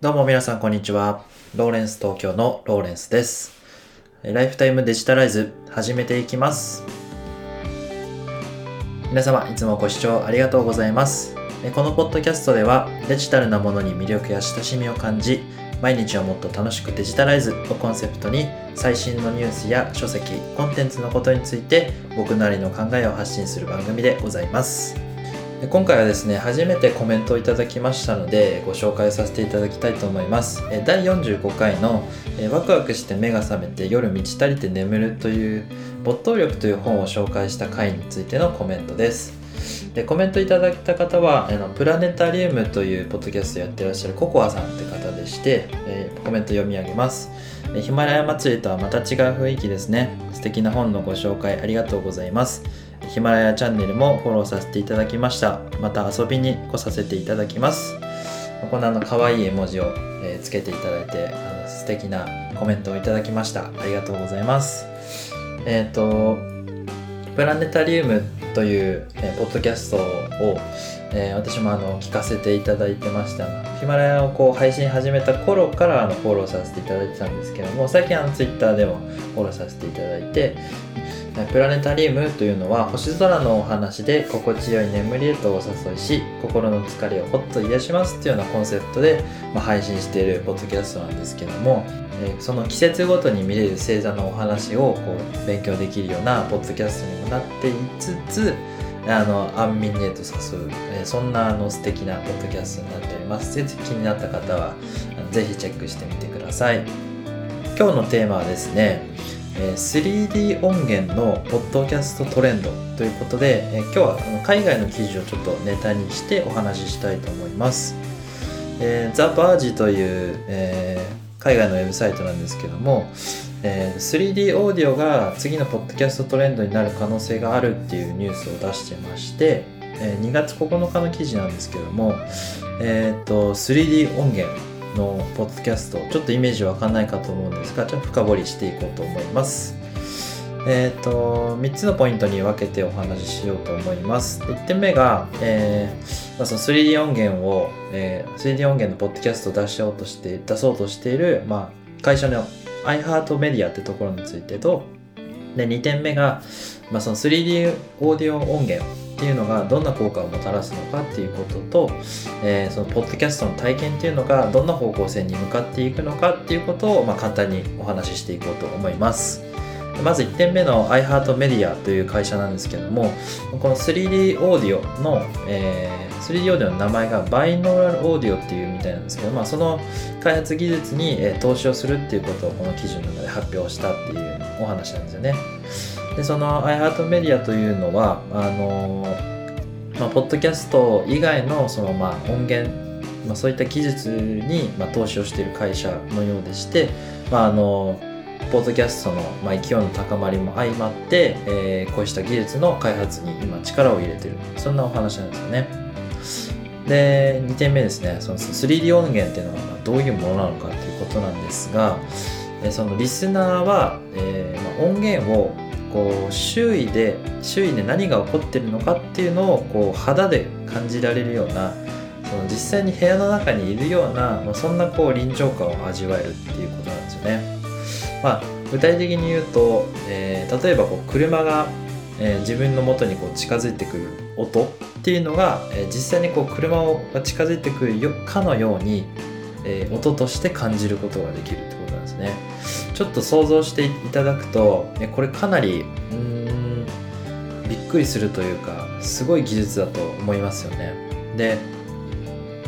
どうも皆さんこんにちは。ローレンス東京のローレンスです。ライフタイムデジタライズ始めていきます。皆様いつもご視聴ありがとうございます。このポッドキャストではデジタルなものに魅力や親しみを感じ、毎日をもっと楽しくデジタライズをコンセプトに最新のニュースや書籍、コンテンツのことについて僕なりの考えを発信する番組でございます。で今回はですね初めてコメントをいただきましたのでご紹介させていただきたいと思います。第45回の「ワクワクして目が覚めて夜満ち足りて眠る」という没頭力という本を紹介した回についてのコメントです。でコメントいただいた方はあのプラネタリウムというポッドキャストをやってらっしゃるココアさんって方でして、えーコメント読み上げます。ヒマラヤ祭りとはまた違う雰囲気ですね。素敵な本のご紹介ありがとうございます。ヒマラヤチャンネルもフォローさせていただきました。また遊びに来させていただきます。こんなあの可愛い絵文字を、えつけていただいてあの素敵なコメントをいただきました。ありがとうございます。えっ、とプラネタリウムという、えーポッドキャストを、えー私もあの聞かせていただいてましたヒマラヤをこう配信始めた頃からあのフォローさせていただいてたんですけども最近あのツイッターでもフォローさせていただいてプラネタリウムというのは星空のお話で心地よい眠りへとお誘いし心の疲れをほっと癒しますというようなコンセプトで、まあ配信しているポッドキャストなんですけども、えーその季節ごとに見れる星座のお話をこう勉強できるようなポッドキャストにもなっていつつあの安眠へと誘う、えそんなあの素敵なポッドキャストになっておりますぜひ気になった方はあのぜひチェックしてみてください今日のテーマはですねえ 3D 音源のポッドキャストトレンドということで、え今日はあの海外の記事をちょっとネタにしてお話ししたいと思います。えー、ザ・バージという、えー海外のウェブサイトなんですけども、えー 3D オーディオが次のポッドキャストトレンドになる可能性があるっていうニュースを出してまして、えー2月9日の記事なんですけども、えー、と 3D 音源のポッドキャストちょっとイメージわかんないかと思うんですがちょっと深掘りしていこうと思います。えっ、と3つのポイントに分けてお話ししようと思います。1点目が、えーまあ、その 3D 音源を、えー 3D 音源のポッドキャストを出しようとして出そうとしている、まあ、会社の iHeartMedia ってところについてとで2点目が、まあ、その 3D オーディオ音源っていうのがどんな効果をもたらすのかっていうことと、えーそのポッドキャストの体験っていうのがどんな方向性に向かっていくのかっていうことを、まあ、簡単にお話ししていこうと思います。まず1点目の iHeartMedia という会社なんですけどもこの 3D オーディオの、えー 3D オーディオの名前がバイノーラルオーディオっていうみたいなんですけど、まあ、その開発技術に、えー投資をするっていうことをこの記事の中で発表したっていうお話なんですよね。でその iHeartMedia というのはあのまあ、ポッドキャスト以外のそのまあ音源、まあ、そういった技術にまあ投資をしている会社のようでして、まあ、あのポッドキャストのまあ勢いの高まりも相まって、えーこうした技術の開発に今力を入れてるそんなお話なんですよね。で2点目ですねその 3D 音源っていうのはどういうものなのかということなんですが、えそのリスナーは、えーまあ、音源をこう周囲で周囲で何が起こってるのかっていうのをこう肌で感じられるようなその実際に部屋の中にいるような、まあ、そんなこう臨場感を味わえるっていうことなんですよね。まあ、具体的に言うと、えー例えばこう車が、えー自分の元にこう近づいてくる音っていうのが、えー実際にこう車をが近づいてくるよかのように、えー音として感じることができるってことなんですね。ちょっと想像していただくとえこれかなりうんびっくりするというかすごい技術だと思いますよね。で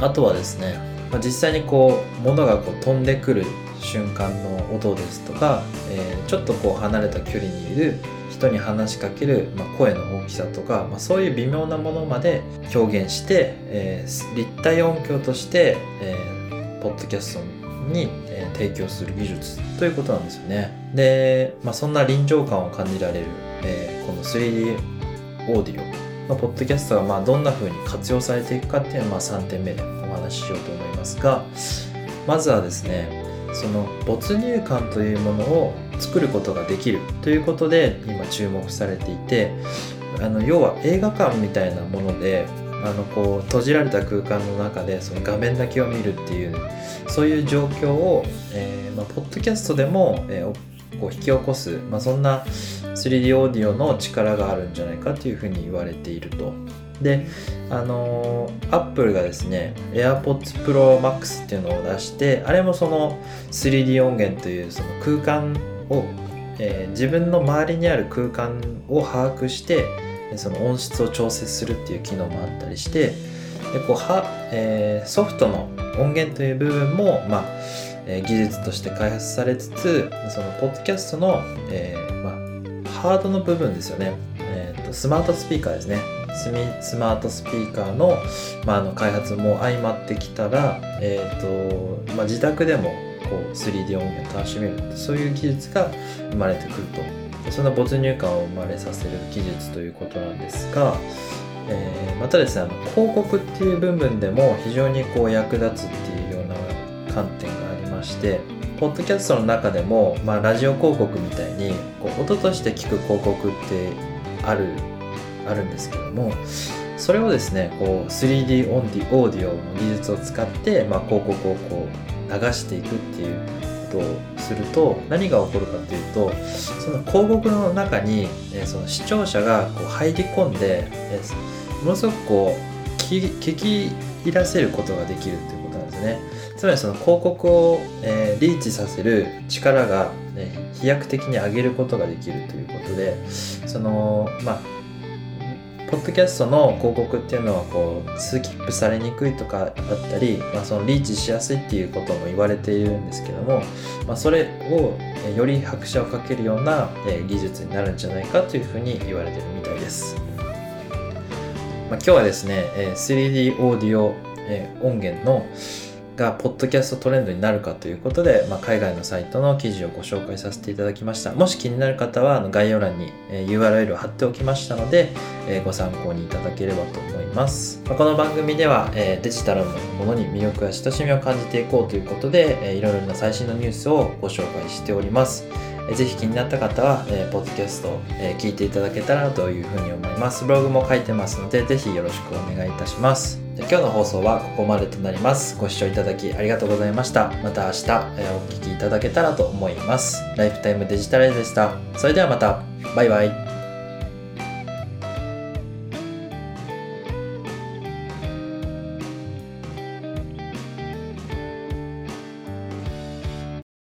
あとはですね、まあ、実際にこう物がこう飛んでくる瞬間の音ですとか、えーちょっとこう離れた距離にいる人に話しかける、まあ、声の大きさとか、まあ、そういう微妙なものまで表現して、えー立体音響として、えーポッドキャストに、えー提供する技術ということなんですよね。で、まあ、そんな臨場感を感じられる、えーこの 3D オーディオまあ、ポッドキャストがまあどんな風に活用されていくかっていうのはまあ3点目でお話ししようと思いますがまずはですねその没入感というものを作ることができるということで今注目されていてあの要は映画館みたいなものであのこう閉じられた空間の中でその画面だけを見るっていうそういう状況を、えーまあ、ポッドキャストでも、えー、こう引き起こす、まあ、そんな 3D オーディオの力があるんじゃないかというふうに言われていると。で、あの、アップルがですね AirPods Pro Max っていうのを出してあれもその 3D 音源というその空間を、えー、自分の周りにある空間を把握してその音質を調節するっていう機能もあったりしてでこうは、えー、ソフトの音源という部分も、まあえー、技術として開発されつつそのポッドキャストの、えーまあ、ハードの部分ですよね、えーと、スマートスピーカーですね。スミスマートスピーカーの,、まあ、あの開発も相まってきたら、えーとまあ、自宅でもこう 3D 音源を楽しめるそういう技術が生まれてくると。そんな没入感を生まれさせる技術ということなんですが、えー、またですねあの広告っていう部分でも非常にこう役立つっていうような観点がありましてポッドキャストの中でも、まあ、ラジオ広告みたいにこう音として聞く広告ってあるあるんですけどもそれをですねこう 3D オンディオーディオの技術を使って、まあ、広告をこう流していくっていうことをすると何が起こるかというとその広告の中に、えその視聴者がこう入り込んで、えものすごくこう聞き入らせることができるということなんですね。つまりその広告を、え、リーチさせる力が、ね、飛躍的に上げることができるということでそのまあポッドキャストの広告っていうのはこうスキップされにくいとかだったり、まあ、そのリーチしやすいっていうことも言われているんですけども、まあ、それをより拍車をかけるような技術になるんじゃないかというふうに言われてるみたいです。まあ、今日はですね 3D オーディオ音源のがポッドキャストトレンドになるかということで、まあ、海外のサイトの記事をご紹介させていただきましたもし気になる方はあの概要欄に URL を貼っておきましたのでご参考にいただければと思いますこの番組ではデジタルのものに魅力や親しみを感じていこうということでいろいろな最新のニュースをご紹介しておりますぜひ気になった方は、えー、ポッドキャストを、えー、聞いていただけたらというふうに思います。ブログも書いてますので、ぜひよろしくお願いいたします。今日の放送はここまでとなります。ご視聴いただきありがとうございました。また明日、え、お聴きいただけたらと思います。ライフタイムデジタライズでした。それではまた。バイバイ。